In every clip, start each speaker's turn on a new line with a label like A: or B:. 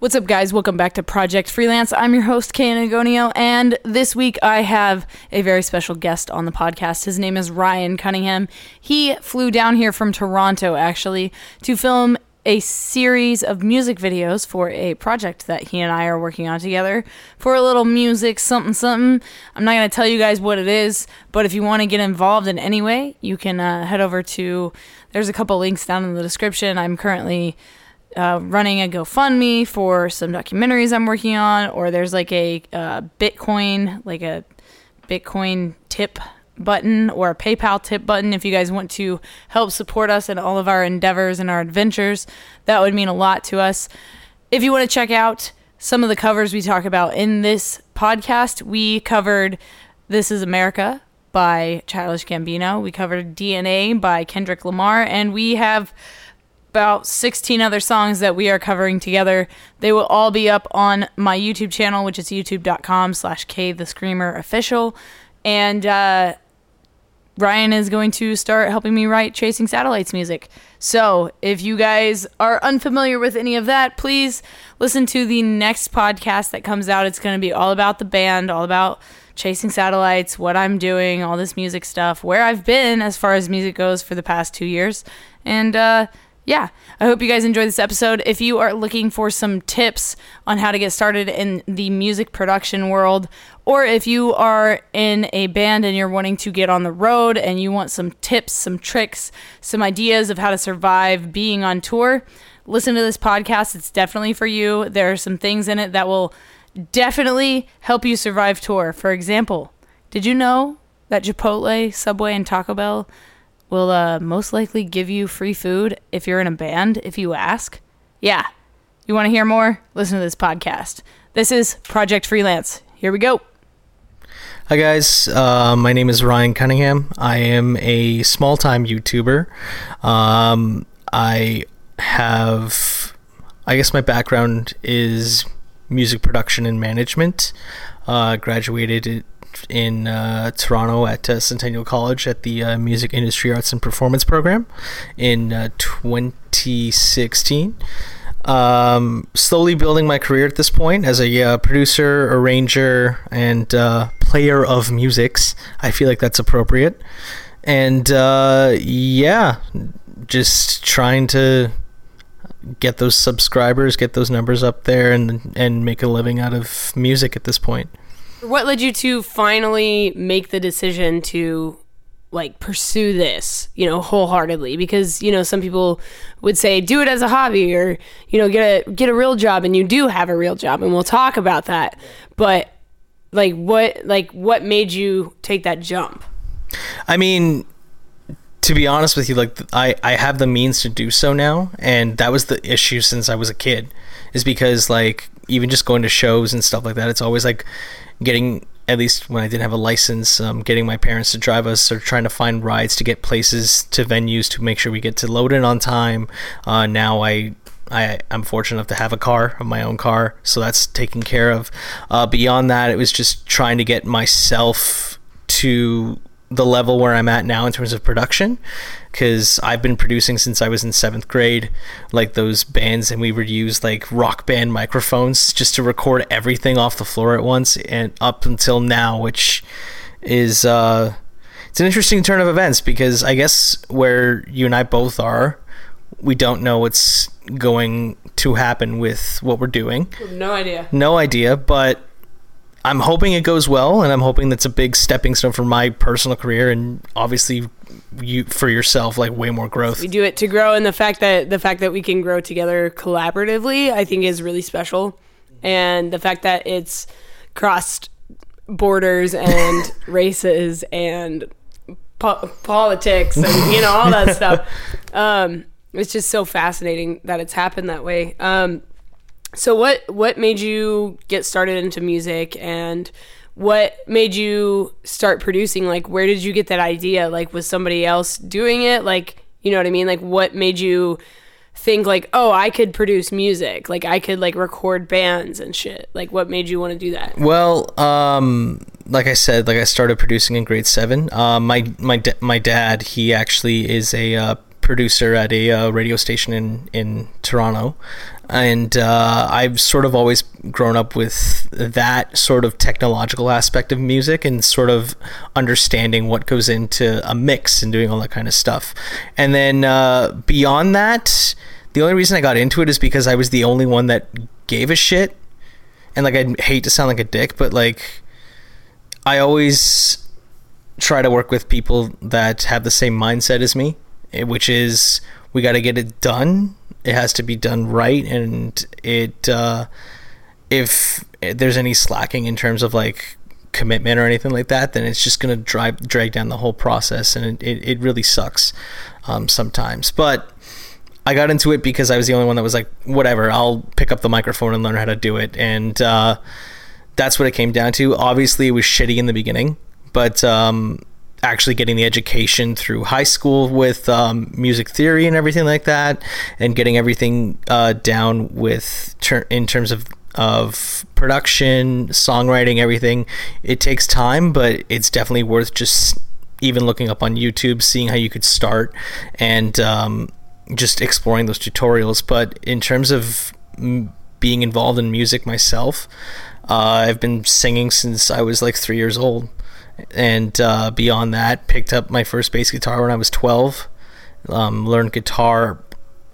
A: What's up, guys? Welcome back to Project Freelance. I'm your host, Kay Agonio, and this week I have a very special guest on the podcast. His name is Rian Cunningham. He flew down here from Toronto, actually, to film a series of music videos for a project that he and I are working on together for a little music something something. I'm not going to tell you guys what it is, but if you want to get involved in any way, you can uh, head over to, there's a couple links down in the description. I'm currently uh, running a GoFundMe for some documentaries I'm working on, or there's like a uh, Bitcoin, like a Bitcoin tip button or a PayPal tip button if you guys want to help support us in all of our endeavors and our adventures. That would mean a lot to us. If you want to check out some of the covers we talk about in this podcast, we covered This Is America by Childish Gambino. We covered DNA by Kendrick Lamar, and we have about 16 other songs that we are covering together. They will all be up on my YouTube channel, which is youtube.com slash K the Screamer official. And uh, Rian is going to start helping me write Chasing Satellites music. So if you guys are unfamiliar with any of that, please listen to the next podcast that comes out. It's going to be all about the band, all about chasing satellites, what I'm doing, all this music stuff, where I've been as far as music goes for the past two years. And, uh, yeah, I hope you guys enjoy this episode. If you are looking for some tips on how to get started in the music production world, or if you are in a band and you're wanting to get on the road and you want some tips, some tricks, some ideas of how to survive being on tour, listen to this podcast. It's definitely for you. There are some things in it that will definitely help you survive tour. For example, did you know that Chipotle, Subway, and Taco Bell will uh, most likely give you free food if you're in a band if you ask. Yeah. You want to hear more? Listen to this podcast. This is Project Freelance. Here we go.
B: Hi, guys. Uh, my name is Rian Cunningham. I am a small time YouTuber. Um, I have, I guess, my background is music production and management. Uh, graduated in uh, Toronto at uh, Centennial College at the uh, Music Industry Arts and Performance program in uh, 2016. Um, slowly building my career at this point as a producer, arranger, and uh, player of musics. I feel like that's appropriate. And yeah, just trying to get those subscribers, get those numbers up there, and and make a living out of music at this point.
A: What led you to finally make the decision to like pursue this, you know, wholeheartedly? Because you know, some people would say do it as a hobby, or you know, get a get a real job, and you do have a real job, and we'll talk about that. But like, what like what made you take that jump?
B: I mean, to be honest with you, like I, I have the means to do so now, and that was the issue since I was a kid, is because like even just going to shows and stuff like that, it's always like getting at least when I didn't have a license, um, getting my parents to drive us or trying to find rides to get places to venues to make sure we get to load in on time. Uh, now I I, am fortunate enough to have a car, my own car, so that's taken care of. Uh, beyond that, it was just trying to get myself to the level where I'm at now in terms of production because I've been producing since I was in seventh grade, like those bands, and we would use like rock band microphones just to record everything off the floor at once, and up until now, which is uh, it's an interesting turn of events because I guess where you and I both are, we don't know what's going to happen with what we're doing.
A: No idea.
B: No idea, but I'm hoping it goes well, and I'm hoping that's a big stepping stone for my personal career, and obviously, you for yourself, like way more growth.
A: We do it to grow, and the fact that the fact that we can grow together collaboratively, I think, is really special, and the fact that it's crossed borders and races and po- politics and you know all that stuff. Um, it's just so fascinating that it's happened that way. Um, so what what made you get started into music and what made you start producing? Like where did you get that idea? Like was somebody else doing it? Like you know what i mean? Like what made you think like oh i could produce music. Like i could like record bands and shit. Like what made you want to do that?
B: Well um like i said like i started producing in grade seven. Uh, my my my dad he actually is a uh, producer at a uh, radio station in in toronto and uh, I've sort of always grown up with that sort of technological aspect of music and sort of understanding what goes into a mix and doing all that kind of stuff. And then uh, beyond that, the only reason I got into it is because I was the only one that gave a shit. And like, I hate to sound like a dick, but like, I always try to work with people that have the same mindset as me, eh, which is we got to get it done. It has to be done right, and it uh, if there's any slacking in terms of like commitment or anything like that, then it's just gonna drive drag down the whole process, and it it, it really sucks um, sometimes. But I got into it because I was the only one that was like, whatever, I'll pick up the microphone and learn how to do it, and uh, that's what it came down to. Obviously, it was shitty in the beginning, but um, actually getting the education through high school with um, music theory and everything like that, and getting everything uh, down with ter- in terms of of production, songwriting, everything. It takes time, but it's definitely worth just even looking up on YouTube, seeing how you could start, and um, just exploring those tutorials. But in terms of m- being involved in music myself, uh, I've been singing since I was like three years old and uh, beyond that, picked up my first bass guitar when I was 12. Um, learned guitar,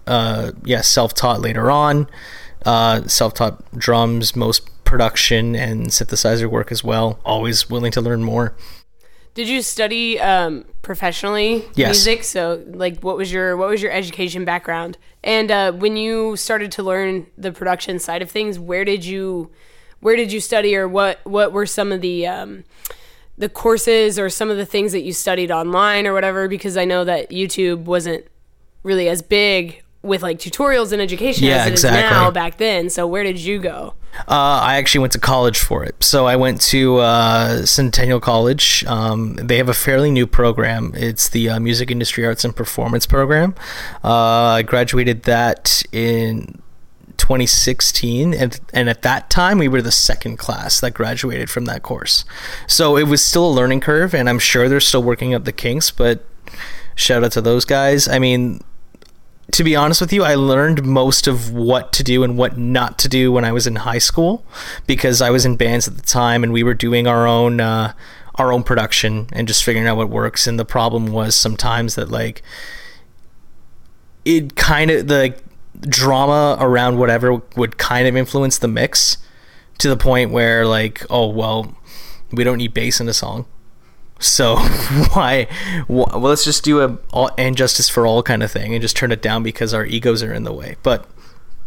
B: uh, yeah, self-taught later on. Uh, self-taught drums, most production and synthesizer work as well. Always willing to learn more.
A: Did you study um, professionally
B: Yes.
A: music? So, like, what was your what was your education background? And uh, when you started to learn the production side of things, where did you where did you study, or what what were some of the um, the courses or some of the things that you studied online or whatever? Because I know that YouTube wasn't really as big with like tutorials and education
B: Yeah,
A: as it is
B: exactly.
A: now back then. So, where did you go?
B: Uh, I actually went to college for it. So I went to uh, Centennial College. Um, they have a fairly new program. It's the uh, Music Industry Arts and Performance program. Uh, I graduated that in 2016, and and at that time we were the second class that graduated from that course. So it was still a learning curve, and I'm sure they're still working up the kinks. But shout out to those guys. I mean, to be honest with you, I learned most of what to do and what not to do when I was in high school because I was in bands at the time and we were doing our own uh, our own production and just figuring out what works. And the problem was sometimes that like it kind of the drama around whatever would kind of influence the mix to the point where like oh well we don't need bass in a song. So why, well let's just do a all, and justice for all kind of thing and just turn it down because our egos are in the way. But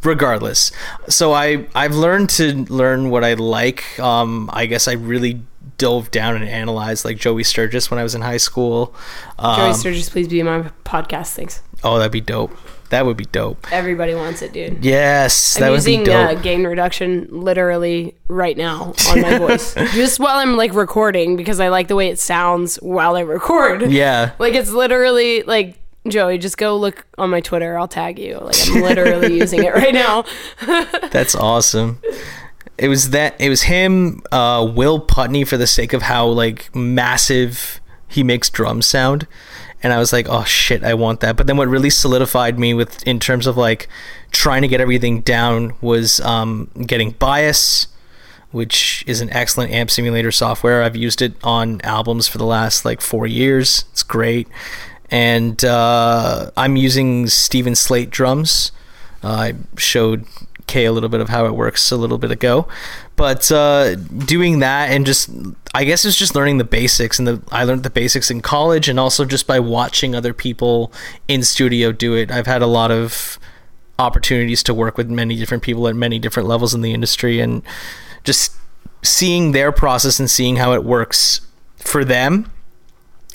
B: regardless so i i've learned to learn what i like. Um i guess i really dove down and analyzed like joey sturgis when i was in high school. Um,
A: Joey Sturgis, please be my podcast. Thanks.
B: oh that'd be dope that would be dope
A: Everybody wants it, dude.
B: yes that
A: I'm
B: would be
A: using
B: dope
A: uh, gain reduction literally right now on my voice, just while I'm like recording because I like the way it sounds while I record.
B: yeah
A: Like it's literally like Joey, just go look on my Twitter. I'll tag you. Like I'm literally using it right now.
B: That's awesome. It was that it was him, uh, Will Putney for the sake of how like massive he makes drums sound. And I was like, oh shit, I want that. But then what really solidified me with in terms of like trying to get everything down was um, getting bias, which is an excellent amp simulator software. I've used it on albums for the last like four years. It's great. And uh, I'm using Steven Slate drums. Uh, I showed Kay a little bit of how it works a little bit ago. But uh, doing that and just, I guess it's just learning the basics. And the, I learned the basics in college and also just by watching other people in studio do it. I've had a lot of opportunities to work with many different people at many different levels in the industry and just seeing their process and seeing how it works for them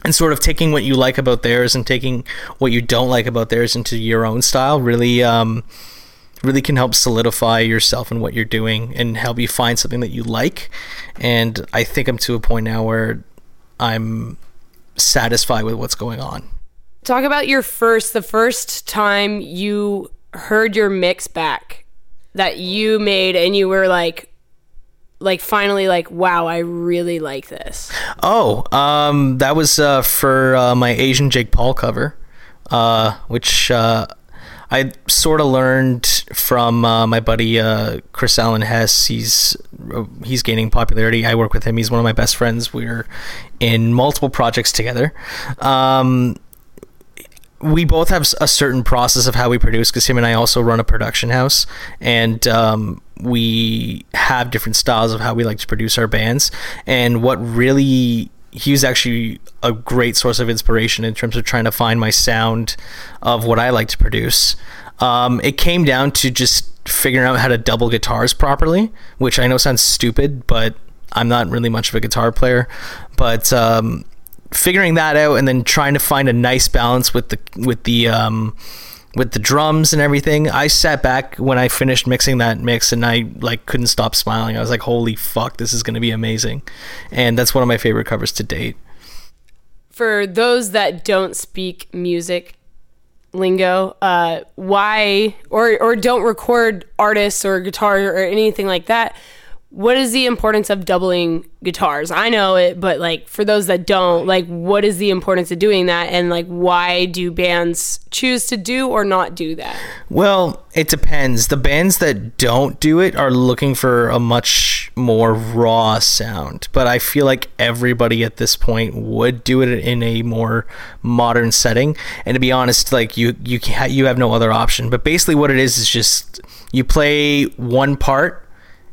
B: and sort of taking what you like about theirs and taking what you don't like about theirs into your own style really um, really can help solidify yourself and what you're doing and help you find something that you like and i think i'm to a point now where i'm satisfied with what's going on
A: Talk about your first, the first time you heard your mix back that you made, and you were like, like finally, like, wow, I really like this.
B: Oh, um, that was uh, for uh, my Asian Jake Paul cover, uh, which uh, I sort of learned from uh, my buddy uh, Chris Allen Hess. He's he's gaining popularity. I work with him. He's one of my best friends. We're in multiple projects together. Um, we both have a certain process of how we produce because him and I also run a production house, and um, we have different styles of how we like to produce our bands. And what really he was actually a great source of inspiration in terms of trying to find my sound of what I like to produce. Um, it came down to just figuring out how to double guitars properly, which I know sounds stupid, but I'm not really much of a guitar player. But um, figuring that out and then trying to find a nice balance with the with the um, with the drums and everything. I sat back when I finished mixing that mix and I like couldn't stop smiling. I was like, "Holy fuck, this is going to be amazing." And that's one of my favorite covers to date.
A: For those that don't speak music lingo, uh, why or or don't record artists or guitar or anything like that, what is the importance of doubling guitars? I know it, but like for those that don't, like what is the importance of doing that and like why do bands choose to do or not do that?
B: Well, it depends. The bands that don't do it are looking for a much more raw sound, but I feel like everybody at this point would do it in a more modern setting. And to be honest, like you you you have no other option. But basically what it is is just you play one part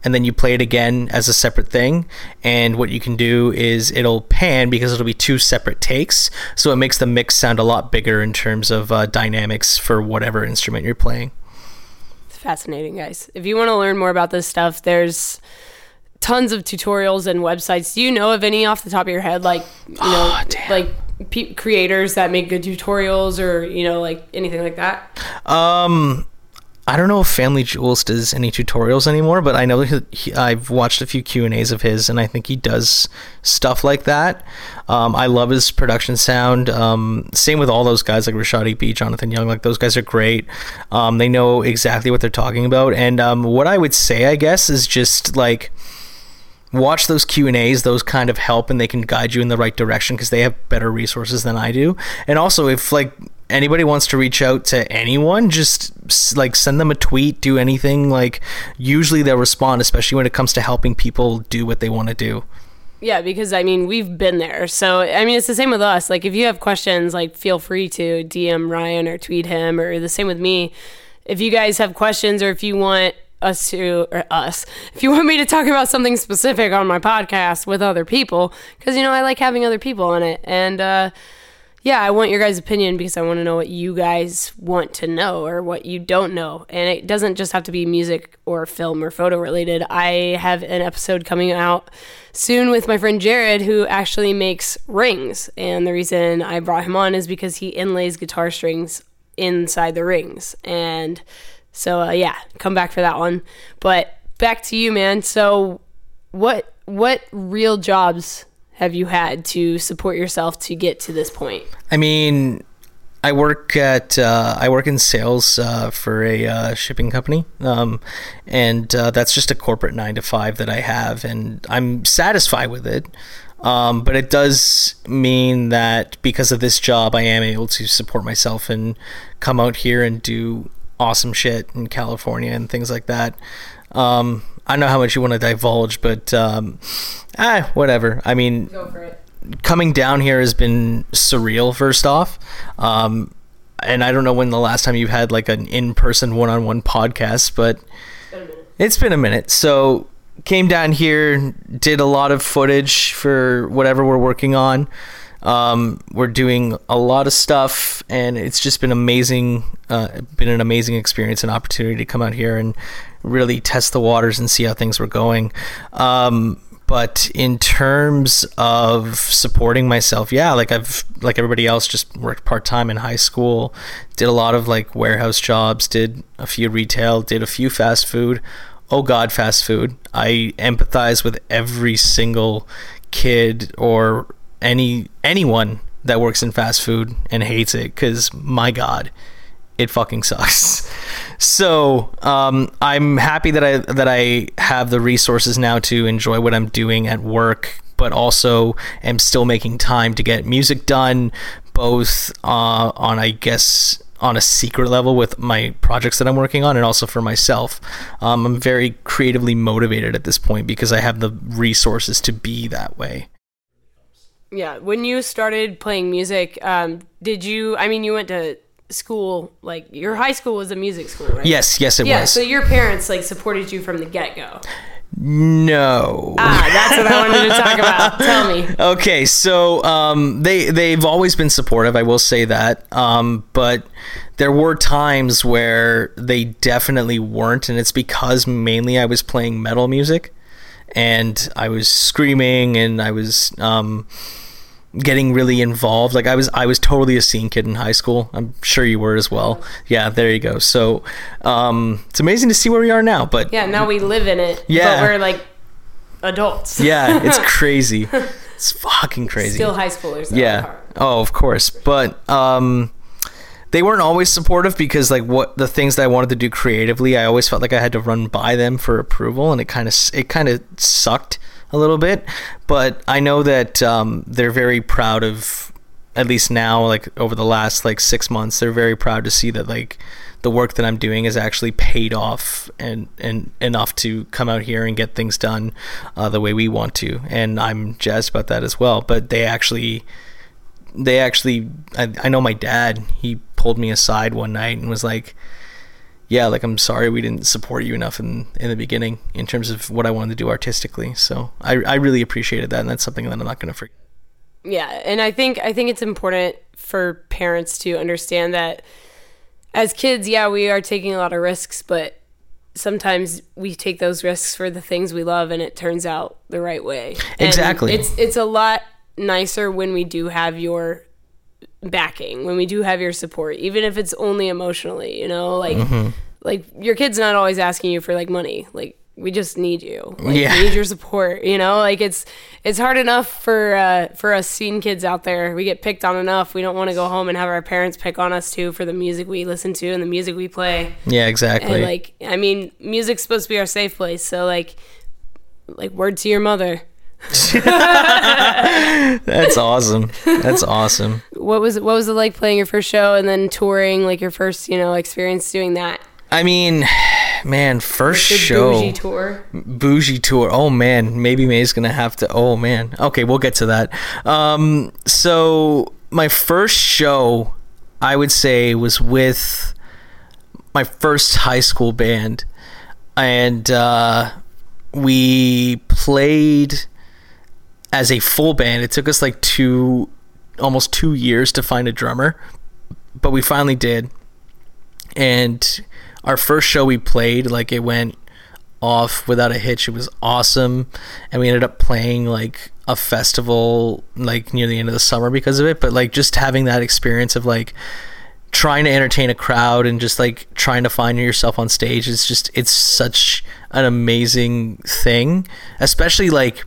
B: and then you play it again as a separate thing. And what you can do is it'll pan because it'll be two separate takes. So it makes the mix sound a lot bigger in terms of uh, dynamics for whatever instrument you're playing.
A: It's fascinating, guys. If you want to learn more about this stuff, there's tons of tutorials and websites. Do you know of any off the top of your head, like you know, oh, like pe- creators that make good tutorials, or you know, like anything like that?
B: Um, I don't know if FamilyJules does any tutorials anymore, but I know he, I've watched a few Q and A's of his, and I think he does stuff like that. Um, I love his production sound. Um, same with all those guys like RichaadEB, Jonathan Young. Like those guys are great. Um, they know exactly what they're talking about. And um, what I would say, I guess, is just like watch those Q and A's. Those kind of help, and they can guide you in the right direction because they have better resources than I do. And also, if like anybody wants to reach out to anyone, just like send them a tweet, do anything. Like usually they'll respond, especially when it comes to helping people do what they want to do.
A: Yeah, because I mean, we've been there. So, I mean, it's the same with us. Like, if you have questions, like, feel free to DM Rian or tweet him, or the same with me. If you guys have questions or if you want us to, or us, if you want me to talk about something specific on my podcast with other people, because, you know, I like having other people on it. And, uh, yeah, I want your guys' opinion because I want to know what you guys want to know or what you don't know. And it doesn't just have to be music or film or photo related. I have an episode coming out soon with my friend Jared who actually makes rings. And the reason I brought him on is because he inlays guitar strings inside the rings. And so, uh, yeah, come back for that one. But back to you, man. So, what what real jobs have you had to support yourself to get to this point?
B: I mean, I work at uh, I work in sales uh, for a uh, shipping company, um, and uh, that's just a corporate nine to five that I have, and I'm satisfied with it. Um, but it does mean that because of this job, I am able to support myself and come out here and do awesome shit in California and things like that. Um, I know how much you want to divulge, but um, ah, whatever. I mean, coming down here has been surreal. First off, um, and I don't know when the last time you've had like an in-person one-on-one podcast, but it's been a minute. So came down here, did a lot of footage for whatever we're working on. Um, we're doing a lot of stuff, and it's just been amazing. Uh, been an amazing experience and opportunity to come out here and really test the waters and see how things were going. Um, but in terms of supporting myself, yeah, like I've like everybody else just worked part time in high school, did a lot of like warehouse jobs, did a few retail, did a few fast food. Oh God, fast food! I empathize with every single kid or any anyone that works in fast food and hates it because my God, it fucking sucks. So um, I'm happy that I that I have the resources now to enjoy what I'm doing at work, but also am still making time to get music done, both uh, on I guess on a secret level with my projects that I'm working on and also for myself. Um, I'm very creatively motivated at this point because I have the resources to be that way.
A: Yeah. When you started playing music, um, did you? I mean, you went to school. Like your high school was a music school, right?
B: Yes, yes, it
A: Yeah.
B: was.
A: So your parents like supported you from the get go.
B: no.
A: Ah, that's what I wanted to talk about. Tell me.
B: Okay, so um, they they've always been supportive. I will say that, um, but there were times where they definitely weren't, and it's because mainly I was playing metal music, and I was screaming, and I was um, getting really involved. Like I was I was totally a scene kid in high school. I'm sure you were as well. Yeah, there you go. So um, it's amazing to see where we are now. But
A: Yeah. Now we live in it.
B: Yeah.
A: But we're like adults.
B: yeah, it's crazy. It's fucking crazy.
A: Still high schoolers.
B: yeah oh of course but um they weren't always supportive because like what the things that i wanted to do creatively i always felt like i had to run by them for approval and it kind of it kind of sucked a little bit but i know that um, they're very proud of at least now like over the last like six months they're very proud to see that like the work that i'm doing is actually paid off and and enough to come out here and get things done uh, the way we want to and i'm jazzed about that as well but they actually they actually I, I know my dad he pulled me aside one night and was like yeah like i'm sorry we didn't support you enough in in the beginning in terms of what i wanted to do artistically so i, I really appreciated that and that's something that i'm not going to forget
A: Yeah, and I think I think it's important for parents to understand that as kids, yeah, we are taking a lot of risks, but sometimes we take those risks for the things we love and it turns out the right way. And
B: Exactly.
A: It's it's a lot nicer when we do have your backing, when we do have your support, even if it's only emotionally, you know, like like your kid's not always asking you for like money. Like we just need you. Like,
B: Yeah.
A: We need your support. You know, like it's it's hard enough for uh, for us scene kids out there. We get picked on enough. We don't want to go home and have our parents pick on us too for the music we listen to and the music we play.
B: yeah exactly
A: And like, I mean, music's supposed to be our safe place. So like, like word to your mother.
B: that's awesome that's awesome
A: What was it, what was it like playing your first show and then touring? Like your first, you know, experience doing that.
B: i mean man first
A: The
B: show
A: bougie tour.
B: bougie tour. Oh man, maybe May's gonna have to. Oh man. Okay, we'll get to that. Um, so my first show, I would say, was with my first high school band, and uh, we played as a full band. It took us like two, almost two years to find a drummer, but we finally did. And our first show we played, like it went off without a hitch. It was awesome, and we ended up playing like a festival like near the end of the summer because of it. But like just having that experience of like trying to entertain a crowd and just like trying to find yourself on stage is just it's such an amazing thing, especially like.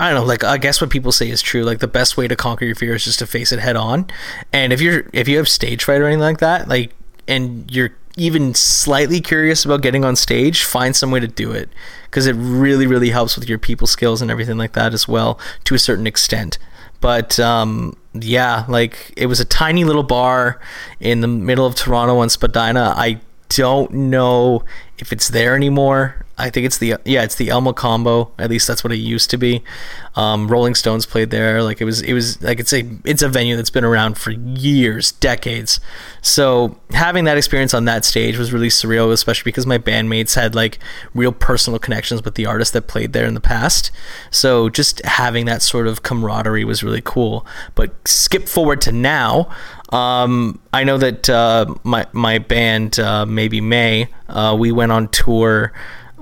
B: I don't know, like I guess what people say is true. Like the best way to conquer your fear is just to face it head on. And if you're if you have stage fright or anything like that, like and you're even slightly curious about getting on stage, find some way to do it because it really really helps with your people skills and everything like that as well to a certain extent. But um, yeah, like it was a tiny little bar in the middle of Toronto on Spadina. I don't know if it's there anymore. I think it's the yeah, it's the El Mocambo. At least that's what it used to be. Um, Rolling Stones played there. Like it was it was like it's a it's a venue that's been around for years, decades. So having that experience on that stage was really surreal, especially because my bandmates had like real personal connections with the artists that played there in the past. So just having that sort of camaraderie was really cool. But skip forward to now. Um, I know that uh, my my band, uh, maybe May, uh, we went on tour.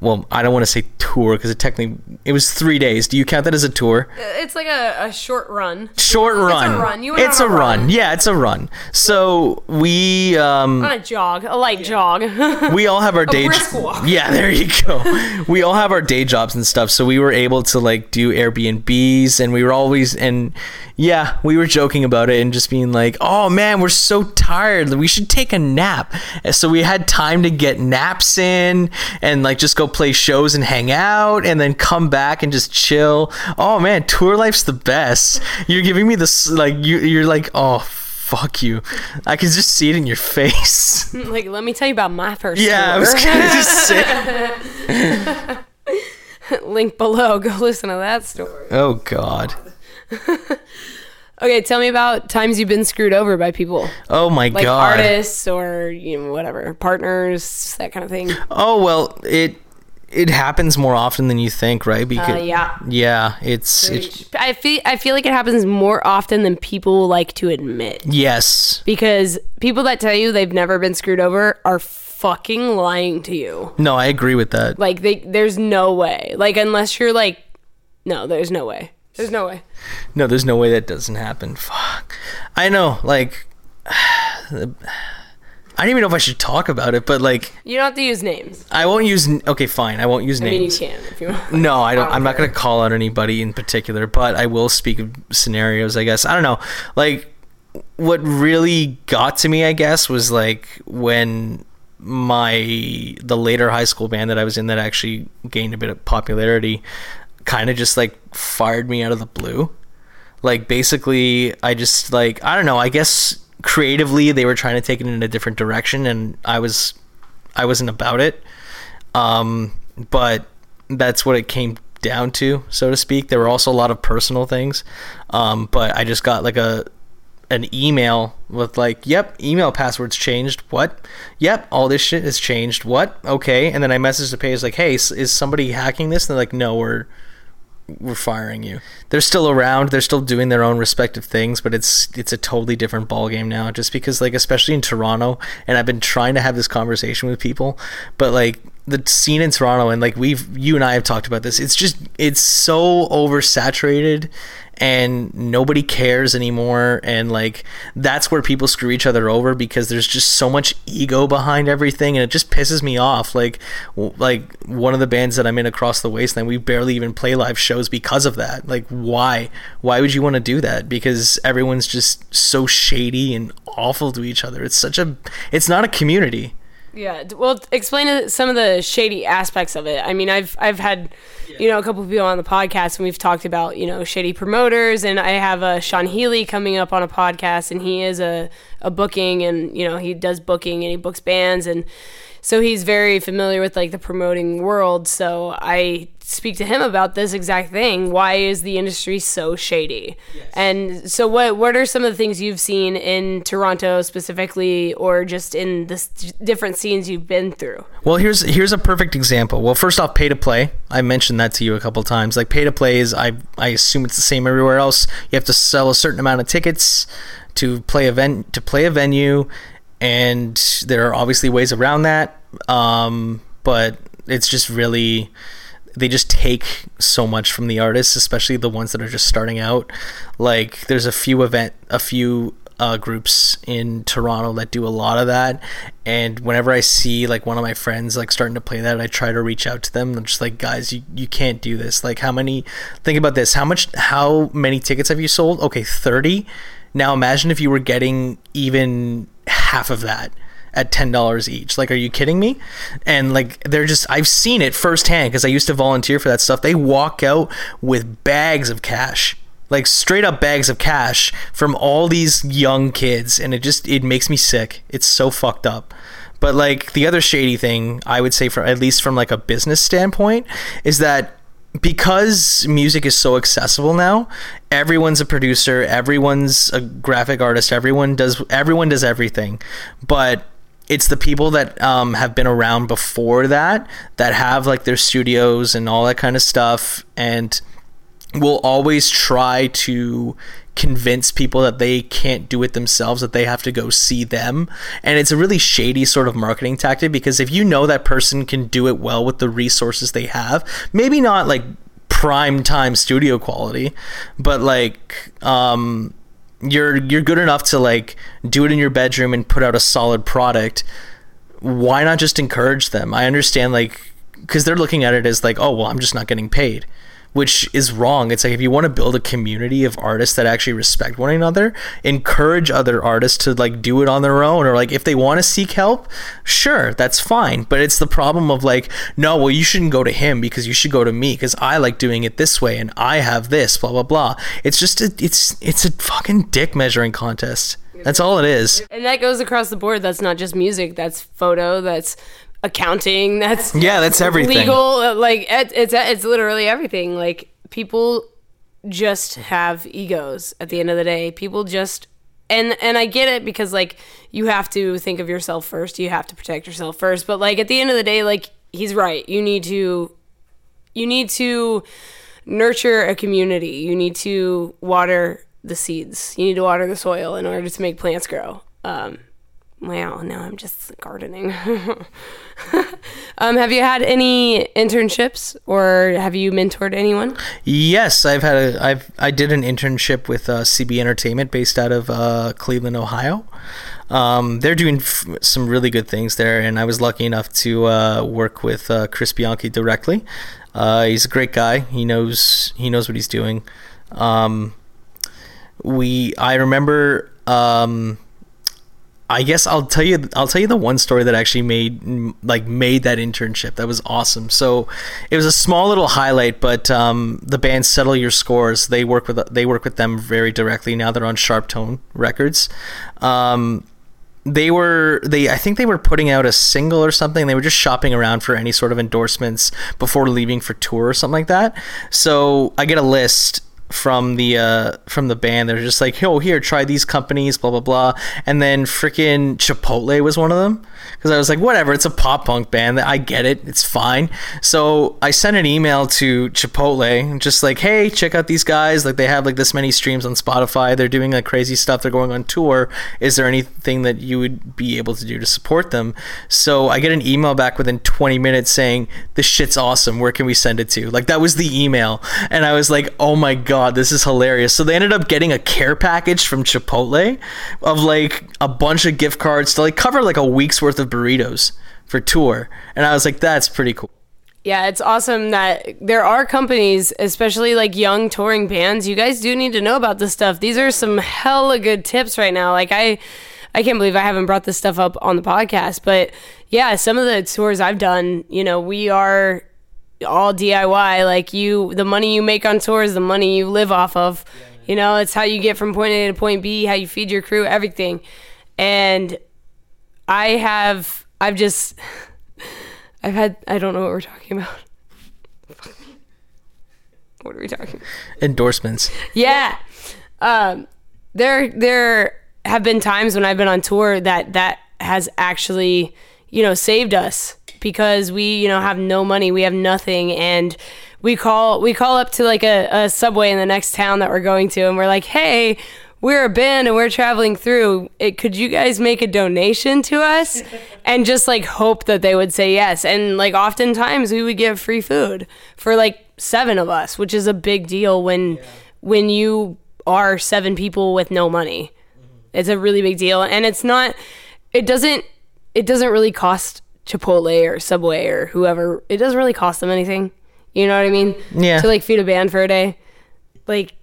B: Well, I don't want to say tour because it technically it was three days. Do you count that as a tour?
A: It's like a, a short run.
B: Short run.
A: It's a run. You went
B: it's
A: on
B: a
A: a
B: run.
A: run.
B: Yeah, it's a run. So we um,
A: On a jog, a light jog.
B: we all have our day
A: jobs.
B: Yeah, there you go. we all have our day jobs and stuff, so we were able to like do Airbnbs, and we were always and yeah, we were joking about it and just being like, "Oh man, we're so tired. We should take a nap." And so we had time to get naps in and like just go play shows and hang out, and then come back and just chill. Oh man, tour life's the best. You're giving me this like you. You're like, oh fuck you. I can just see it in your face.
A: like, let me tell you about my first.
B: yeah, I was
A: tour.
B: gonna just say.
A: Link below. Go listen to that story.
B: Oh God.
A: Okay, tell me about times you've been screwed over by people,
B: Oh my
A: like
B: God.
A: artists or you know whatever partners, that kind of thing.
B: Oh well, it it happens more often than you think, right? Because
A: Uh, yeah.
B: yeah, it's it,
A: I feel I feel like it happens more often than people like to admit.
B: yes.
A: Because people that tell you they've never been screwed over are fucking lying to you.
B: No, I agree with that.
A: Like they there's no way. Like unless you're like no, there's no way. There's no way.
B: No, there's no way that doesn't happen. Fuck. I know, like I don't even know if I should talk about it, but like
A: You don't have to use names.
B: I won't use okay, fine. I won't use
A: I mean you
B: names.
A: can if you want.
B: No, I don't.
A: don't
B: I'm not going to call out anybody in particular, but I will speak of scenarios. I guess I don't know. Like, what really got to me, I guess, was like when my the later high school band that I was in that actually gained a bit of popularity, kind of just like fired me out of the blue. Like basically, I just like I don't know. I guess creatively they were trying to take it in a different direction, and I was I wasn't about it. Um, but that's what it came down to, so to speak. There were also a lot of personal things. Um, but I just got like a an email with like, "Yep, email passwords changed. What? Yep, all this shit has changed. What? Okay." And then I messaged the page like, "Hey, is somebody hacking this?" And they're like, "No, we're we're firing you." They're still around. They're still doing their own respective things, but it's it's a totally different ball game now. Just because like, especially in Toronto, and I've been trying to have this conversation with people, but like the scene in Toronto, and like we've you and I have talked about this. It's just it's so oversaturated, and nobody cares anymore. And like that's where people screw each other over because there's just so much ego behind everything, and it just pisses me off. Like like one of the bands that I'm in across the wasteland, we barely even play live shows because of that. Like why? Why would you want to do that? Because everyone's just so shady and awful to each other. It's such a it's not a community.
A: Yeah. Well, explain some of the shady aspects of it. I mean, I've I've had, you know, a couple of people on the podcast, and we've talked about you know shady promoters, and I have uh, Sean Healy coming up on a podcast, and he is a a booking, and you know he does booking and he books bands, and so he's very familiar with like the promoting world. So I speak to him about this exact thing. Why is the industry so shady? And so what what are some of the things you've seen in Toronto specifically or just in the s- different scenes you've been through?
B: Well, here's here's a perfect example. Well, first off, pay to play. I mentioned that to you a couple times. Like pay to play is I I assume it's the same everywhere else. You have to sell a certain amount of tickets to play event to play a venue, and there are obviously ways around that. Um, but it's just really they just take so much from the artists, especially the ones that are just starting out. Like there's a few event, a few uh, groups in Toronto that do a lot of that, and whenever I see like one of my friends like starting to play that, I try to reach out to them. I'm just like, guys, you you can't do this. Like, how many? Think about this. How much? How many tickets have you sold? Okay, thirty. Now imagine if you were getting even half of that at ten dollars each. Like, are you kidding me? And like, they're just I've seen it firsthand because I used to volunteer for that stuff. They walk out with bags of cash, like straight up bags of cash from all these young kids, and it just it makes me sick. It's so fucked up. But like the other shady thing, I would say, from at least from like a business standpoint, is that because music is so accessible now everyone's a producer everyone's a graphic artist everyone does everyone does everything but it's the people that um, have been around before that that have like their studios and all that kind of stuff and will always try to convince people that they can't do it themselves that they have to go see them. And it's a really shady sort of marketing tactic because if you know that person can do it well with the resources they have maybe not like prime time studio quality but like um you're you're good enough to like do it in your bedroom and put out a solid product why not just encourage them? I understand like because they're looking at it as like oh well i'm just not getting paid which is wrong. It's like if you want to build a community of artists that actually respect one another, encourage other artists to like do it on their own or like if they want to seek help, sure, that's fine. But it's the problem of like, no, well you shouldn't go to him because you should go to me because I like doing it this way and I have this, blah blah blah. It's just a, it's it's a fucking dick measuring contest. That's all it is.
A: And that goes across the board. That's not just music. That's photo. That's accounting. That's
B: Yeah, that's everything.
A: legal. Like it, it's it's literally everything. Like people just have egos. At the end of the day, people just and and I get it because like you have to think of yourself first. You have to protect yourself first. But like at the end of the day, like he's right. You need to you need to nurture a community. You need to water the seeds. You need to water the soil in order to make plants grow. Um, wow, now I'm just gardening. um, have you had any internships or have you mentored anyone?
B: Yes, I've had a I've I did an internship with uh, CB Entertainment based out of uh, Cleveland, Ohio. Um, they're doing f- some really good things there, and I was lucky enough to uh, work with uh, Chris Bianchi directly. Uh, he's a great guy. He knows he knows what he's doing. Um, we I remember. I guess I'll tell you I'll tell you the one story that actually made like made that internship. That was awesome. So it was a small little highlight, but um, the band Settle Your Scores they work with they work with them very directly. Now they're on Sharp Tone Records. Um, they were they I think they were putting out a single or something. They were just shopping around for any sort of endorsements before leaving for tour or something like that. So I get a list from the uh from the band. They're just like oh here try these companies blah blah blah. And then freaking chipotle was one of them. Because i was like whatever it's a pop punk band. I get it. It's fine. So i sent an email to chipotle just like hey check out these guys. Like they have like this many streams on spotify. They're doing like crazy stuff. They're going on tour. Is there anything that you would be able to do to support them? So i get an email back within 20 minutes saying this shit's awesome. Where can we send it to? Like that was the email. And i was like oh my god this is hilarious so they ended up getting a care package from chipotle of like a bunch of gift cards to like cover like a week's worth of burritos for tour and i was like that's pretty cool
A: Yeah, it's awesome that there are companies, especially like young touring bands. You guys do need to know about this stuff. These are some hella good tips right now. Like I I can't believe I haven't brought this stuff up on the podcast, but yeah, some of the tours I've done, you know, we are all DIY. Like you the money you make on tours, the money you live off of. You know, it's how you get from point A to point B, how you feed your crew, everything. And I have I've just I've had I don't know what we're talking about. what are we talking?
B: endorsements
A: Yeah. Um there there have been times when I've been on tour that that has actually, you know, saved us because we, you know, have no money, we have nothing and we call we call up to like a, a subway in the next town that we're going to and we're like, "Hey, we're a band and we're traveling through. It, could you guys make a donation to us? and just like hope that they would say yes. And like oftentimes we would give free food for like seven of us, which is a big deal when when you are seven people with no money. Mm-hmm. It's a really big deal. And it's not it doesn't it doesn't really cost Chipotle or Subway or whoever it doesn't really cost them anything. You know what I mean?
B: Yeah.
A: To like feed a band for a day. Like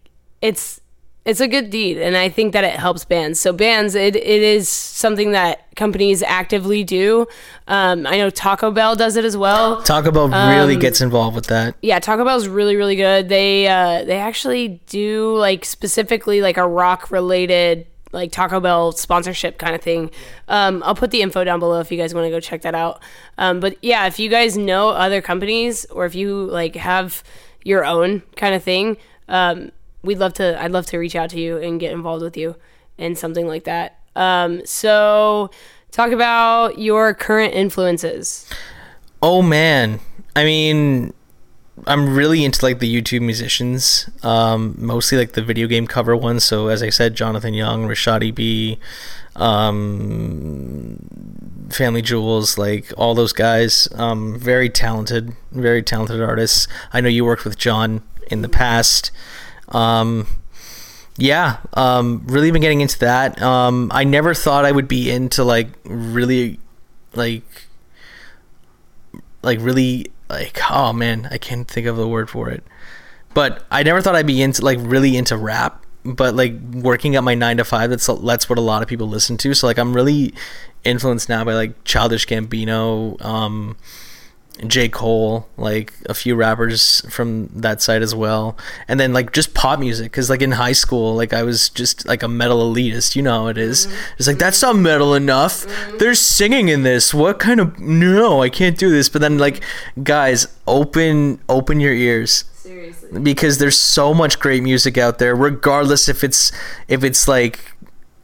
A: it's it's a good deed and i think that it helps bands so bands it, it is something that companies actively do um, i know taco bell does it as well
B: taco bell really gets involved with that
A: yeah taco bell's really really good they uh, they actually do like specifically like a rock related like taco bell sponsorship kind of thing. Um, i'll put the info down below if you guys want to go check that out. Um, but yeah if you guys know other companies or if you like have your own kind of thing um, we'd love to i'd love to reach out to you and get involved with you in something like that. Um, so talk about your current influences.
B: Oh man, I mean, I'm really into like the YouTube musicians, um, mostly like the video game cover ones. So as I said, Jonathan Young, RichaadEB, um, FamilyJules, like all those guys, um, very talented, very talented artists. I know you worked with John in the past. Um, yeah, um, really been getting into that. Um, I never thought I would be into like really, like like really like oh man i can't think of the word for it. But i never thought i'd be into like really into rap. But like working at my nine to five that's that's what a lot of people listen to. So like i'm really influenced now by like childish gambino um J. Cole, like a few rappers from that side as well, and then like just pop music. Cause like in high school, like I was just like a metal elitist. You know how it is. It's like that's not metal enough. There's singing in this. What kind of no? I can't do this. But then like guys, open open your ears
A: Seriously.
B: because there's so much great music out there regardless if it's if it's like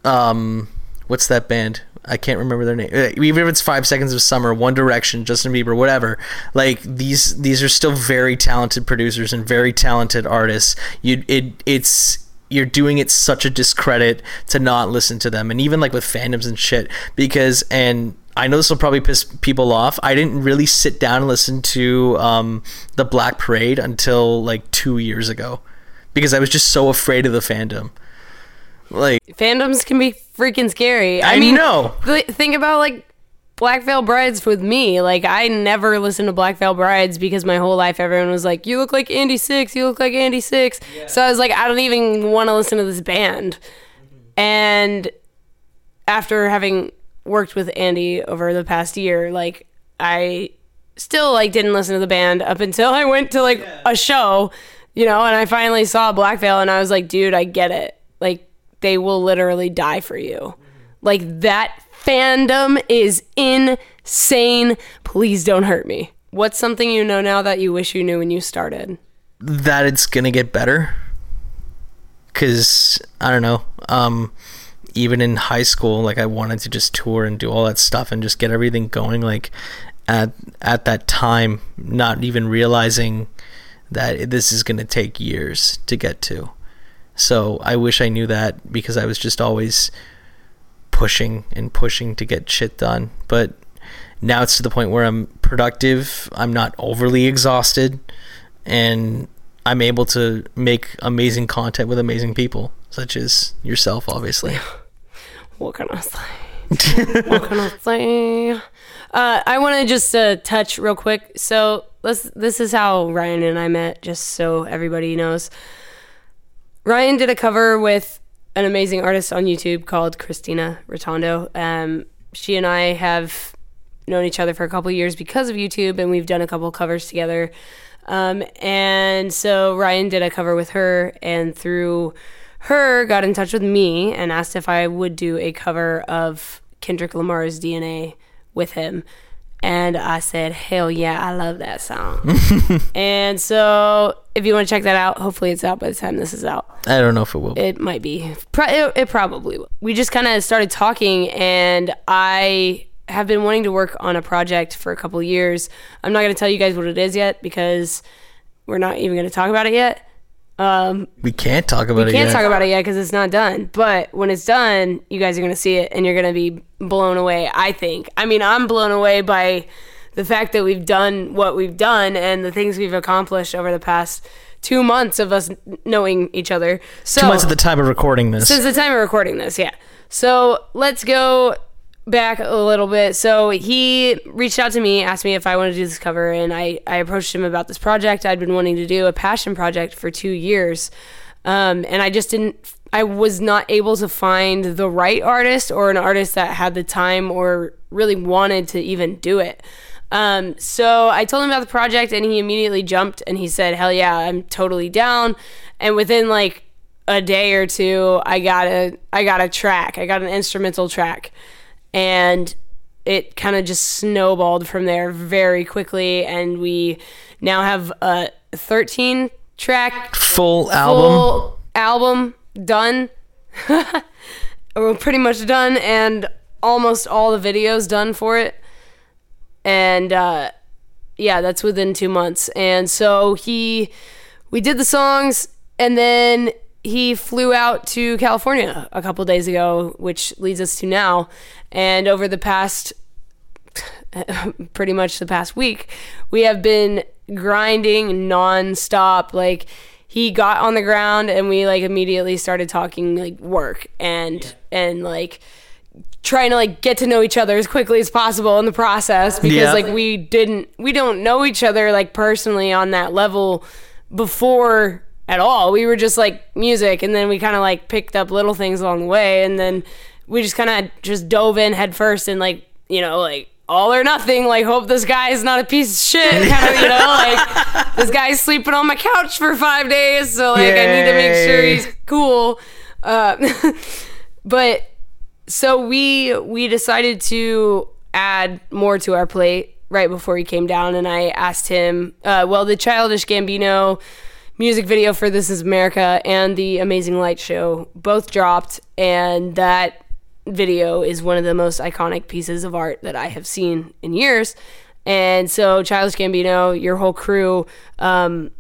B: um what's that band i can't remember their name even if it's five seconds of summer one direction justin bieber whatever like these these are still very talented producers and very talented artists you it it's you're doing it such a discredit to not listen to them and even like with fandoms and shit because and I know this will probably piss people off. I didn't really sit down and listen to um, the Black Parade until like two years ago because I was just so afraid of the fandom. Like,
A: Fandoms can be freaking scary. I,
B: I
A: mean,
B: know.
A: th- think about like Black Veil Brides with me. Like, I never listened to Black Veil Brides because my whole life everyone was like, "You look like Andy Sixx. You look like Andy Sixx. So I was like, I don't even want to listen to this band. Mm-hmm. And after having worked with Andy over the past year, like I still like didn't listen to the band up until I went to like a show, you know, and I finally saw Black Veil and I was like, dude, I get it. Like they will literally die for you. Like that fandom is insane. Please don't hurt me. What's something you know now that you wish you knew when you started?
B: that it's gonna get better because i don't know um even in high school like i wanted to just tour and do all that stuff and just get everything going like at at that time not even realizing that this is gonna take years to get to so i wish i knew that because i was just always pushing and pushing to get shit done but now it's to the point where i'm productive i'm not overly exhausted and I'm able to make amazing content with amazing people, such as yourself, obviously.
A: What can I say? what can I say? Uh, I want to just uh, touch real quick. So. This is how Rian and I met, just so everybody knows. Rian did a cover with an amazing artist on YouTube called Christina Rotondo. Um, she and I have known each other for a couple years because of YouTube, and we've done a couple covers together. Um, and so Rian did a cover with her, and through her, got in touch with me and asked if I would do a cover of Kendrick Lamar's DNA with him. And I said, hell yeah, I love that song. and so if you want to check that out, hopefully it's out by the time this is out.
B: I don't know if it will.
A: It might be. Pro- it, it probably will. We just kind of started talking, and I have been wanting to work on a project for a couple years. I'm not going to tell you guys what it is yet because we're not even going to talk about it yet. Um,
B: we can't talk about it We
A: can't
B: yet.
A: talk about it yet because it's not done. But when it's done, you guys are going to see it and you're going to be blown away, I think. I mean, I'm blown away by the fact that we've done what we've done and the things we've accomplished over the past two months of us knowing each other. So
B: Two months at the time of recording this.
A: since the time of recording this, yeah. So let's go back a little bit. So he reached out to me, asked me if I wanted to do this cover, and I, I approached him about this project. I'd been wanting to do a passion project for two years. Um, and I just didn't, I was not able to find the right artist or an artist that had the time or really wanted to even do it. Um, so I told him about the project and he immediately jumped and he said, hell yeah, I'm totally down. And within like a day or two, I got a, I got a track, I got an instrumental track and it kind of just snowballed from there very quickly. And we now have a 13 track
B: Full album.
A: album done. We're pretty much done, and almost all the videos done for it. And uh, yeah, that's within two months. And so he, we did the songs, and then he flew out to California a couple days ago, which leads us to now. And over the past pretty much the past week, we have been grinding nonstop. Like he got on the ground and we like immediately started talking like work and and like trying to like get to know each other as quickly as possible in the process because
B: Yeah.
A: like we didn't we don't know each other like personally on that level before at all. We were just like music and then we kind of like picked up little things along the way and then we just kind of just dove in head first and like, you know, like all or nothing. Like, hope this guy is not a piece of shit. Kind of, you know, like this guy's sleeping on my couch for five days, so like I need to make sure he's cool. Uh, but so we we decided to add more to our plate right before he came down, and I asked him, uh, well, the Childish Gambino music video for This Is America and the Amazing Light Show both dropped, and that video is one of the most iconic pieces of art that I have seen in years. And so, Childish Gambino, your whole crew, um,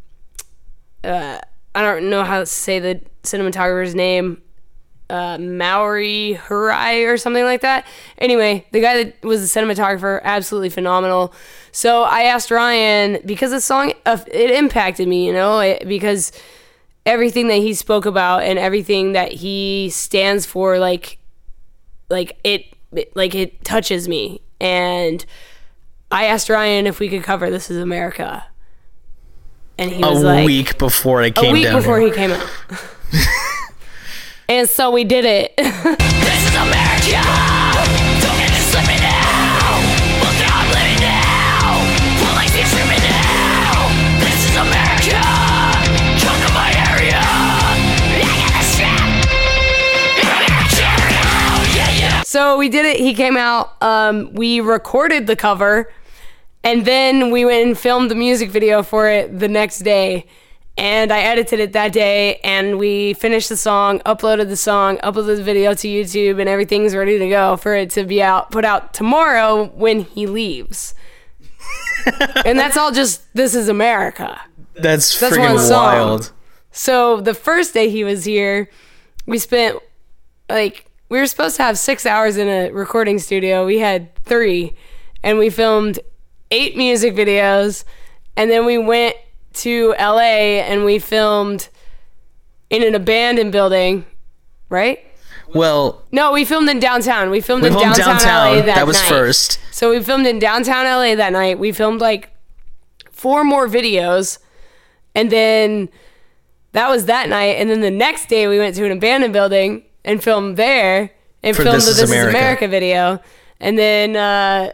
A: uh, I don't know how to say the cinematographer's name, uh, Maori Hurai or something like that. Anyway, the guy that was the cinematographer, absolutely phenomenal. So I asked Rian because the song uh, it impacted me, you know, it, because everything that he spoke about and everything that he stands for, like, like it, it like it touches me. And I asked Rian if we could cover "This Is America," and he
B: A
A: was like, a
B: week before I
A: a
B: came
A: out.
B: A week
A: before
B: here.
A: he came out. and so we did it.
C: This is America. Don't get to slip me now. Look how I'm living now. Police keep screaming now. This is America. Come to my area. I got a strap. Yeah, yeah.
A: So we did it. He came out. Um, we recorded the cover, and then we went and filmed the music video for it the next day. And I edited it that day, and we finished the song, uploaded the song, uploaded the video to YouTube, and everything's ready to go for it to be out, put out tomorrow when he leaves. and that's all just "This Is America."
B: That's,
A: That's
B: freaking wild.
A: So the first day he was here, we spent like we were supposed to have six hours in a recording studio. We had three, and we filmed eight music videos, and then we went to LA and we filmed in an abandoned building, right?
B: Well,
A: No, we filmed in downtown. We filmed
B: we
A: in
B: filmed
A: downtown,
B: downtown.
A: LA that,
B: That was
A: night.
B: first.
A: So we filmed in downtown LA that night. We filmed like four more videos. And then that was that night. And then the next day we went to an abandoned building and filmed there and
B: For
A: filmed
B: This
A: the
B: Is
A: This
B: America.
A: Is America video. And then uh,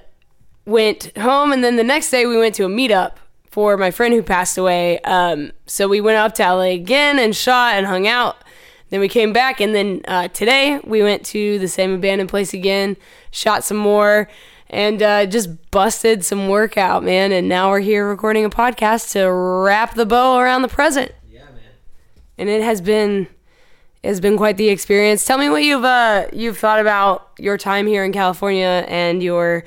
A: went home. And then the next day we went to a meetup for my friend who passed away. Um, so we went up to LA again and shot and hung out. Then we came back, and then uh, today we went to the same abandoned place again, shot some more, and uh, just busted some work out, man. And now we're here recording a podcast to wrap the bow around the present. Yeah, man. And it has been it has been quite the experience. Tell me what you've uh, you've thought about your time here in California and your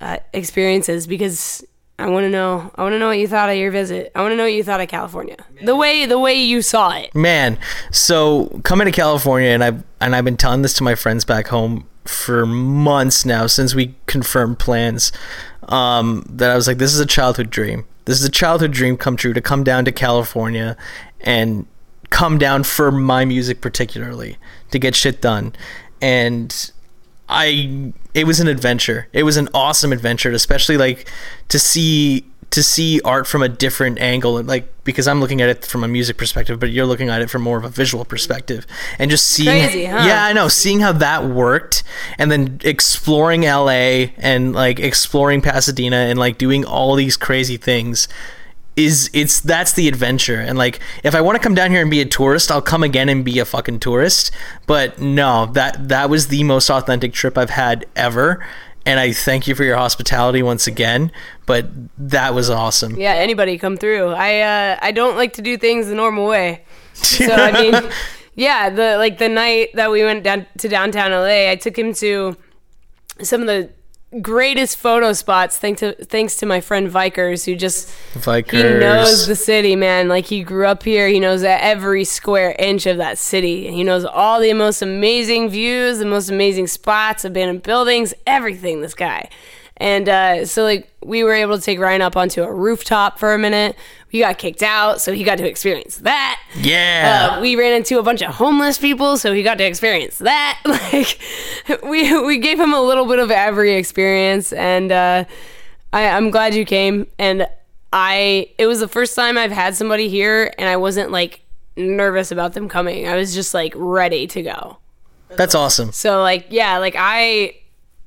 A: uh, experiences, because I want to know. I want to know what you thought of your visit. I want to know what you thought of California. The way the way you saw it.
B: Man, so coming to California, and I've and I've been telling this to my friends back home for months now since we confirmed plans. Um, that I was like, this is a childhood dream. This is a childhood dream come true to come down to California and come down for my music particularly to get shit done. And I it was an adventure. It was an awesome adventure, especially like to see to see art from a different angle and like because I'm looking at it from a music perspective, but you're looking at it from more of a visual perspective. And just seeing
A: Crazy, huh?
B: Yeah, I know, seeing how that worked and then exploring LA and like exploring Pasadena and like doing all these crazy things is it's that's the adventure and like if i want to come down here and be a tourist i'll come again and be a fucking tourist but no that that was the most authentic trip i've had ever and i thank you for your hospitality once again but that was awesome
A: Yeah, anybody come through. I uh, I don't like to do things the normal way. So I mean, yeah, the like the night that we went down to downtown LA, I took him to some of the greatest photo spots thanks to thanks to my friend Vikers who just
B: Vikers.
A: he knows the city, man. Like he grew up here. He knows every square inch of that city. He knows all the most amazing views, the most amazing spots, abandoned buildings, everything. This guy. And uh, so, like, we were able to take Rian up onto a rooftop for a minute. We got kicked out, so he got to experience that.
B: yeah
A: Uh, we ran into a bunch of homeless people, so he got to experience that. Like, we we gave him a little bit of every experience, and uh, I, I'm glad you came. And I, it was the first time I've had somebody here, and I wasn't like nervous about them coming. I was just like ready to go.
B: that's awesome
A: So like, yeah, like I,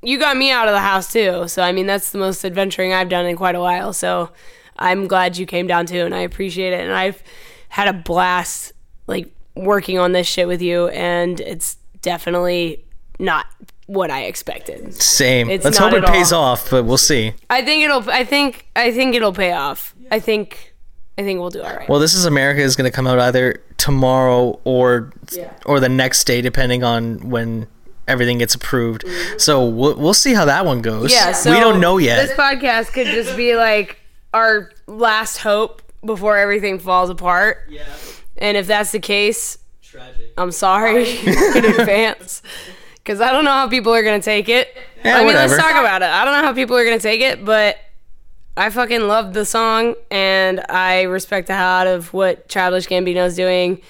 A: you got me out of the house too. So I mean, that's the most adventuring I've done in quite a while. So I'm glad you came down too, and I appreciate it. And I've had a blast like working on this shit with you, and it's definitely not what I expected.
B: Same.
A: It's
B: Let's hope it pays
A: all.
B: off, but we'll see.
A: I think it'll. I think. I think it'll pay off. I think. I think we'll do all right.
B: Well, this is America is going to come out either tomorrow or
A: Yeah.
B: or the next day, depending on when everything gets approved. Mm-hmm. So we'll, we'll see how that one goes.
A: Yeah, so
B: we don't know yet.
A: This podcast could just be like our last hope before everything falls apart.
B: yeah,
A: And if that's the case,
B: tragic.
A: I'm sorry in advance. Because I don't know how people are going to take it.
B: Yeah,
A: I mean,
B: whatever.
A: let's talk about it. I don't know how people are going to take it, but I fucking love the song and I respect the hell out of what Childish Gambino's doing.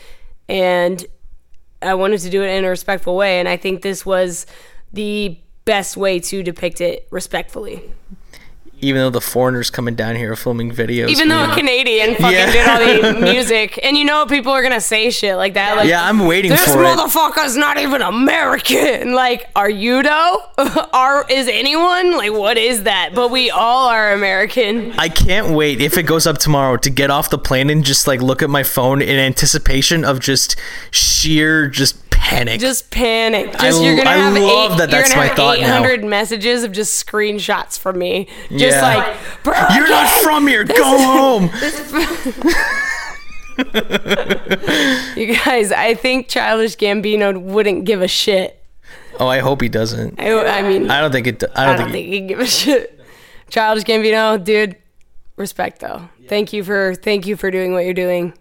A: And I wanted to do it in a respectful way. And I think this was the best way to depict it respectfully.
B: Even though the foreigners coming down here are filming videos.
A: Even though a Canadian fucking
B: Yeah.
A: did all the music, and you know people are gonna say shit like that. Like,
B: yeah, I'm waiting
A: this
B: for it.
A: motherfucker's not even American. Like, are you though? are is anyone? Like, what is that? But we all are American.
B: I can't wait if it goes up tomorrow to get off the plane and just like look at my phone in anticipation of just sheer just panic.
A: Just panic. Just
B: I
A: you're gonna
B: I
A: have
B: love
A: eight,
B: that that's my thought now.
A: 800 messages of just screenshots from me. Just
B: Yeah.
A: like, bro,
B: You're not from here. Go home.
A: you guys. I think Childish Gambino wouldn't give a shit.
B: Oh, I hope he doesn't.
A: I, I mean,
B: I don't think it. I
A: I
B: don't,
A: don't
B: think.
A: think he'd give a shit. Childish Gambino, dude, respect though. Thank you for thank you for doing what you're doing.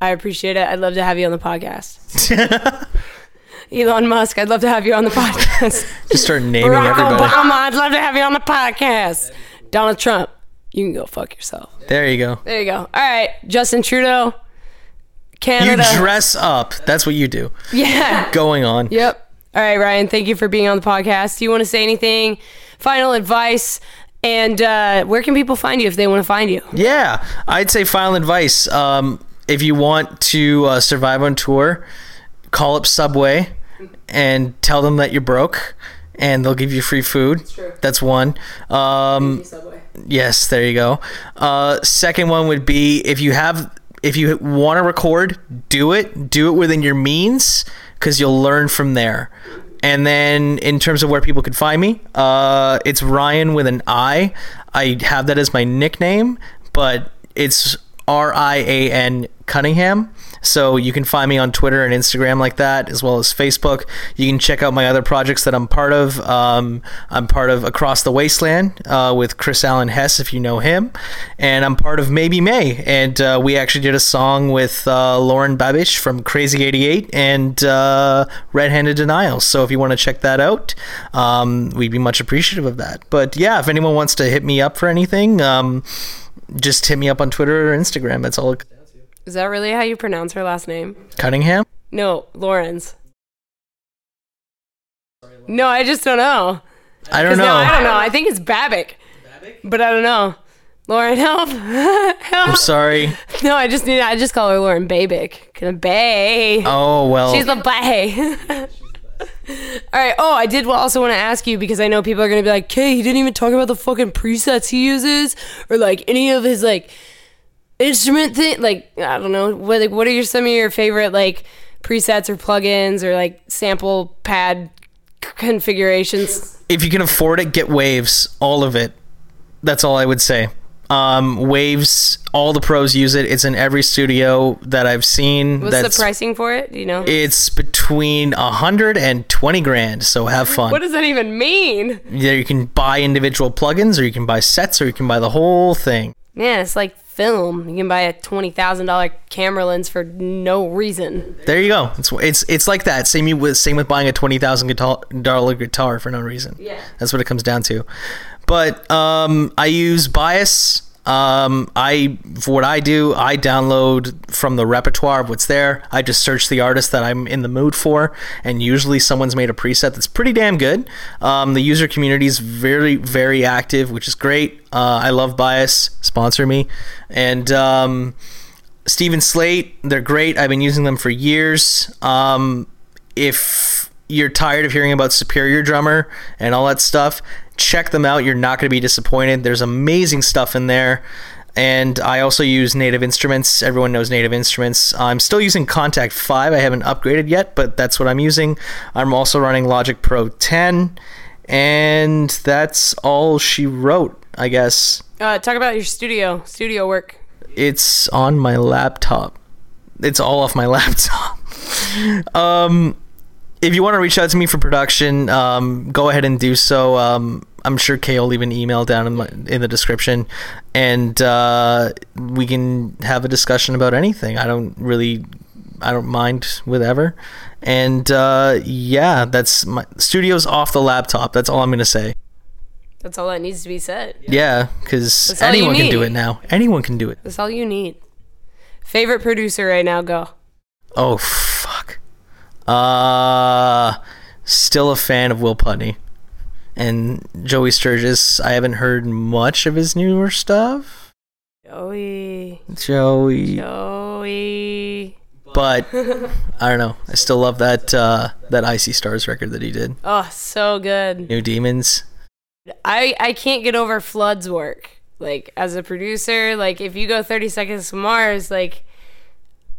A: I appreciate it. I'd love to have you on the podcast. Elon Musk, I'd love to have you on the podcast.
B: just start naming
A: Barack
B: everybody.
A: Obama, I'd love to have you on the podcast. Donald Trump, you can go fuck yourself.
B: There you go.
A: There you go. All right, Justin Trudeau, Canada.
B: You dress up. That's what you do.
A: yeah.
B: Going on.
A: Yep. All right, Rian, thank you for being on the podcast. Do you want to say anything? Final advice? And uh, where can people find you if they want to find you?
B: Yeah, I'd say final advice. Um, if you want to uh, survive on tour, call up Subway and tell them that you're broke, and they'll give you free food.
A: true.
B: That's one. Um, yes, there you go. Uh, second one would be if you have if you want to record, do it. Do it within your means because you'll learn from there. And then in terms of where people could find me, uh, it's Rian with an I. I have that as my nickname, but it's R I A N Cunningham. So you can find me on Twitter and Instagram like that, as well as Facebook. You can check out my other projects that I'm part of. Um, I'm part of Across the Wasteland uh, with Chris Allen Hess, if you know him, and I'm part of Maybe May. And uh, we actually did a song with uh, Lauren Babish from Crazy 88 and uh, Red Handed Denial. So if you want to check that out, um, we'd be much appreciative of that. But yeah, if anyone wants to hit me up for anything, um, just hit me up on Twitter or Instagram. That's all.
A: Is that really how you pronounce her last name?
B: Cunningham.
A: No, Lawrence. No, I just don't know.
B: I don't
A: 'Cause
B: know.
A: No, I don't know. I think it's Babic. Babic? But I don't know. Lauren, help. help.
B: I'm sorry.
A: No, I just need I just call her Lauren Babic. Cause Bay.
B: Oh well.
A: She's the Bay. All right. Oh, I did also want to ask you because I know people are gonna be like, "Okay, he didn't even talk about the fucking presets he uses, or like any of his like instrument thing. Like I don't know. What like what are your some of your favorite like presets or plugins or like sample pad c- configurations?
B: if you can afford it, get Waves, all of it. That's all I would say. Um, Waves, all the pros use it. It's in every studio that I've seen.
A: What's
B: that's
A: the pricing for it? You know?
B: it's between a hundred and twenty grand. So have fun.
A: what does that even mean?
B: Either you can buy individual plugins, or you can buy sets, or you can buy the whole thing.
A: Man, it's like film. You can buy a twenty thousand dollar camera lens for no reason.
B: There you go. It's it's it's like that. Same you with same with buying a twenty thousand dollar guitar for no reason.
A: Yeah.
B: that's what it comes down to. But um, I use Bias. Um, I for what I do, I download from the repertoire of what's there. I just search the artist that I'm in the mood for, and usually someone's made a preset that's pretty damn good. Um, the user community is very very active, which is great. Uh, I love Bias. Sponsor me, and. Um, Steven Slate, they're great. I've been using them for years. Um, if you're tired of hearing about Superior Drummer and all that stuff, check them out. You're not going to be disappointed. There's amazing stuff in there. And I also use Native Instruments. Everyone knows Native Instruments. I'm still using Kontakt 5. I haven't upgraded yet, but that's what I'm using. I'm also running Logic Pro 10. And that's all she wrote, I guess.
A: Uh, talk about your studio, studio work.
B: It's on my laptop. It's all off my laptop. um, if you want to reach out to me for production, um, go ahead and do so. Um, I'm sure Kay will leave an email down in, my, in the description, and uh, we can have a discussion about anything. I don't really, I don't mind whatever. And uh, yeah, that's my studio's off the laptop. That's all I'm gonna say.
A: That's all that needs to be said.
B: Yeah, because
A: you
B: anyone can do it now. Anyone can do it.
A: That's all you need. Favorite producer right now, go.
B: Oh. Uh still a fan of Will Putney. And Joey Sturgis, I haven't heard much of his newer stuff.
A: Joey.
B: Joey
A: Joey.
B: but I don't know. I still love that uh that I See Stars record that he did.
A: Oh, so good.
B: New Demons.
A: I I can't get over Flood's work. Like as a producer, like if you go 30 Seconds to Mars, like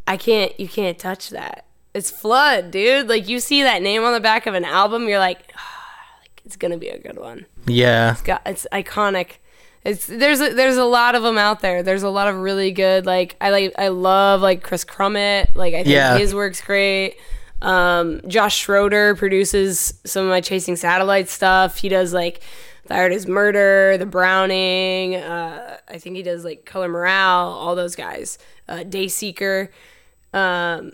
A: I can't you can't touch that. It's Flood, dude. Like you see that name on the back of an album, you're like, "Ah, like it's gonna be a good one.
B: Yeah.
A: got it's iconic. It's there's a, there's a lot of them out there. There's a lot of really good like I like I love like Chris Crummett. Like I think
B: Yeah.
A: his work's great. Um, Josh Schroeder produces some of my Chasing Satellite stuff. He does like Thy Art Is Murder, The Browning. Uh, I think he does like Color Morale. All those guys. Uh, Dayseeker. Um,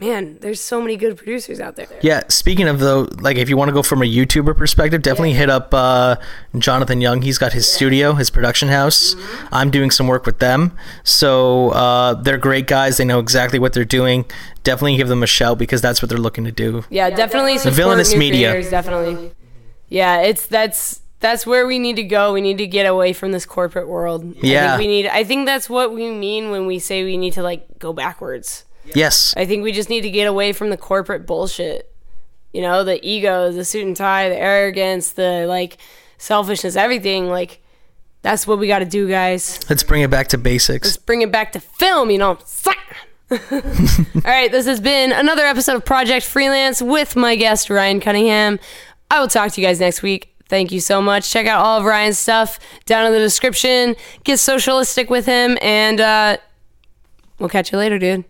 A: man, there's so many good producers out there.
B: Yeah, speaking of though, like if you want to go from a YouTuber perspective, definitely hit up uh, Jonathan Young. He's got his studio, his production house. I'm doing some work with them, so uh, they're great guys. They know exactly what they're doing. Definitely give them a shout because that's what they're looking to do.
A: Yeah, definitely The
B: Villainous
A: new
B: media.
A: creators, definitely. Yeah, it's that's that's where we need to go. We need to get away from this corporate world. I
B: Yeah.
A: think we need. I think that's what we mean when we say we need to like go backwards.
B: Yes,
A: I think we just need to get away from the corporate bullshit. You know, the ego, the suit and tie, the arrogance, the like selfishness, everything. Like that's what we got to do, guys.
B: let's bring it back to basics.
A: Let's bring it back to film. You know. All right, this has been another episode of Project Freelance with my guest Rian Cunningham. I will talk to you guys next week. Thank you so much. Check out all of Rian's stuff down in the description. Get socialistic with him, and uh, we'll catch you later, dude.